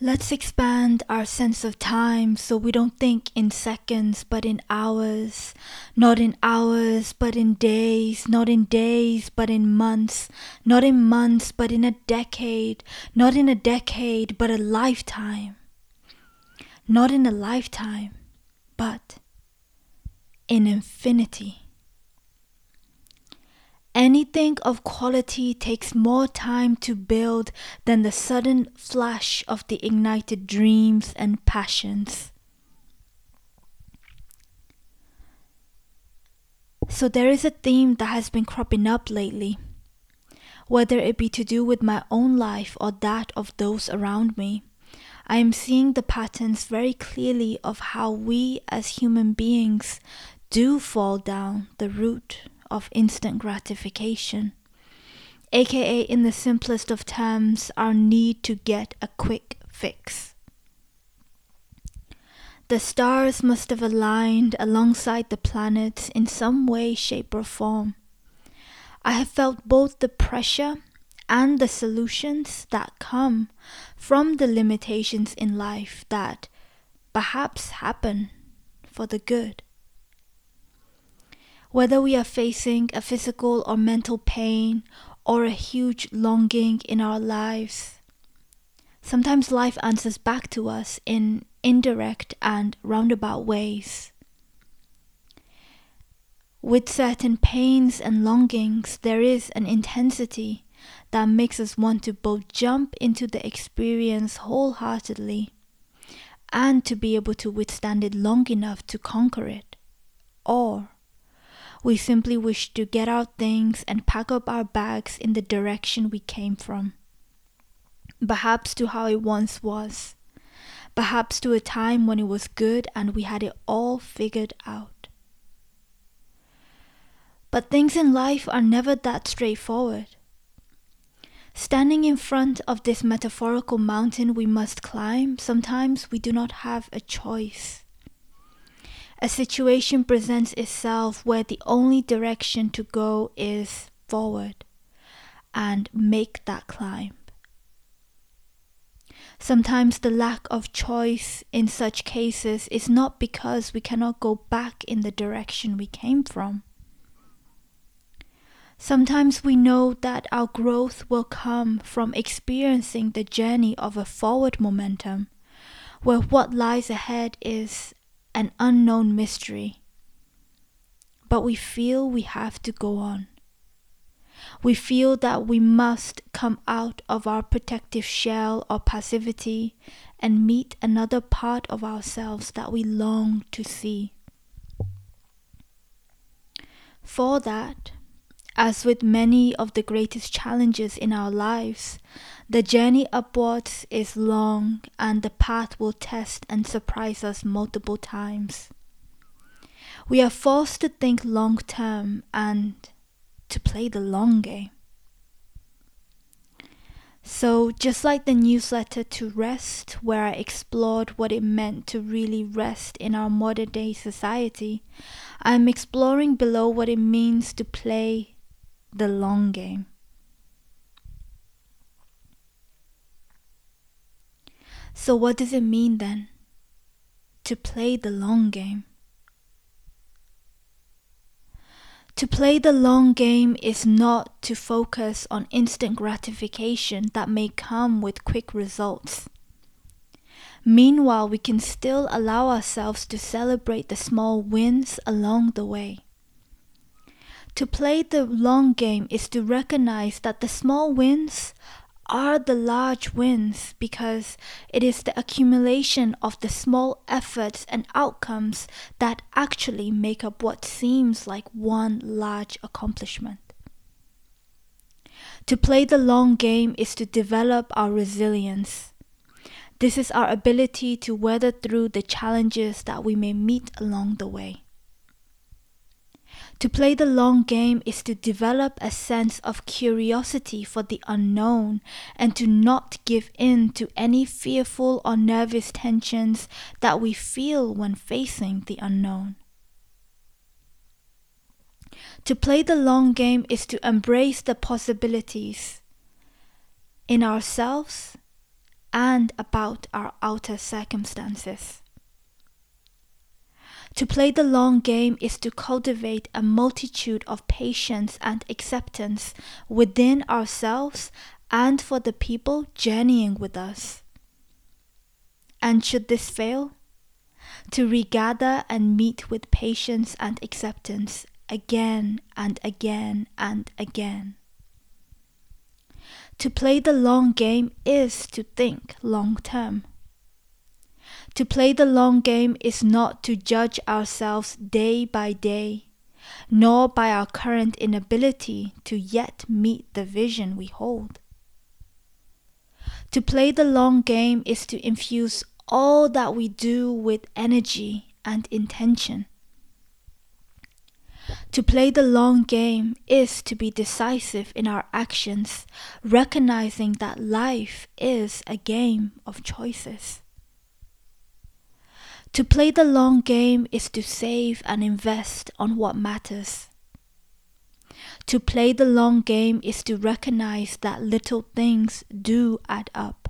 Let's expand our sense of time so we don't think in seconds but in hours, not in hours but in days, not in days but in months, not in months but in a decade, not in a decade but a lifetime, not in a lifetime but in infinity. Anything of quality takes more time to build than the sudden flash of the ignited dreams and passions. So, there is a theme that has been cropping up lately, whether it be to do with my own life or that of those around me. I am seeing the patterns very clearly of how we as human beings do fall down the route of instant gratification, aka, in the simplest of terms, our need to get a quick fix. The stars must have aligned alongside the planets in some way, shape, or form. I have felt both the pressure and the solutions that come from the limitations in life that perhaps happen for the good. Whether we are facing a physical or mental pain or a huge longing in our lives, sometimes life answers back to us in indirect and roundabout ways. With certain pains and longings, there is an intensity that makes us want to both jump into the experience wholeheartedly and to be able to withstand it long enough to conquer it, or we simply wish to get our things and pack up our bags in the direction we came from. Perhaps to how it once was. Perhaps to a time when it was good and we had it all figured out. But things in life are never that straightforward. Standing in front of this metaphorical mountain we must climb, sometimes we do not have a choice a situation presents itself where the only direction to go is forward and make that climb. Sometimes the lack of choice in such cases is not because we cannot go back in the direction we came from. Sometimes we know that our growth will come from experiencing the journey of a forward momentum, where what lies ahead is an unknown mystery. But we feel we have to go on. We feel that we must come out of our protective shell or passivity and meet another part of ourselves that we long to see. For that, as with many of the greatest challenges in our lives, the journey upwards is long and the path will test and surprise us multiple times. We are forced to think long term and to play the long game. So, just like the newsletter to rest, where I explored what it meant to really rest in our modern day society, I'm exploring below what it means to play the long game. So, what does it mean then to play the long game? To play the long game is not to focus on instant gratification that may come with quick results. Meanwhile, we can still allow ourselves to celebrate the small wins along the way. To play the long game is to recognize that the small wins are the large wins because it is the accumulation of the small efforts and outcomes that actually make up what seems like one large accomplishment. To play the long game is to develop our resilience. This is our ability to weather through the challenges that we may meet along the way. To play the long game is to develop a sense of curiosity for the unknown and to not give in to any fearful or nervous tensions that we feel when facing the unknown. To play the long game is to embrace the possibilities in ourselves and about our outer circumstances. To play the long game is to cultivate a multitude of patience and acceptance within ourselves and for the people journeying with us. And should this fail, to regather and meet with patience and acceptance again and again and again. To play the long game is to think long term. To play the long game is not to judge ourselves day by day, nor by our current inability to yet meet the vision we hold. To play the long game is to infuse all that we do with energy and intention. To play the long game is to be decisive in our actions, recognizing that life is a game of choices. To play the long game is to save and invest on what matters. To play the long game is to recognize that little things do add up.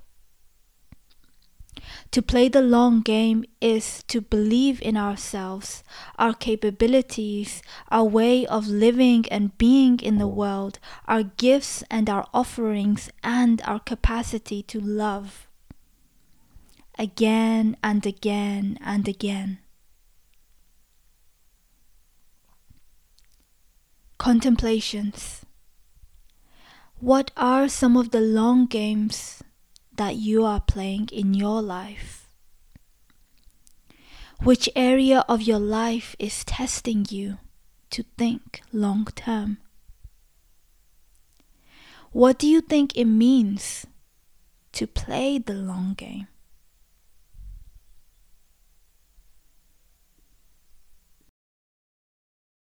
To play the long game is to believe in ourselves, our capabilities, our way of living and being in the world, our gifts and our offerings, and our capacity to love. Again and again and again. Contemplations. What are some of the long games that you are playing in your life? Which area of your life is testing you to think long term? What do you think it means to play the long game?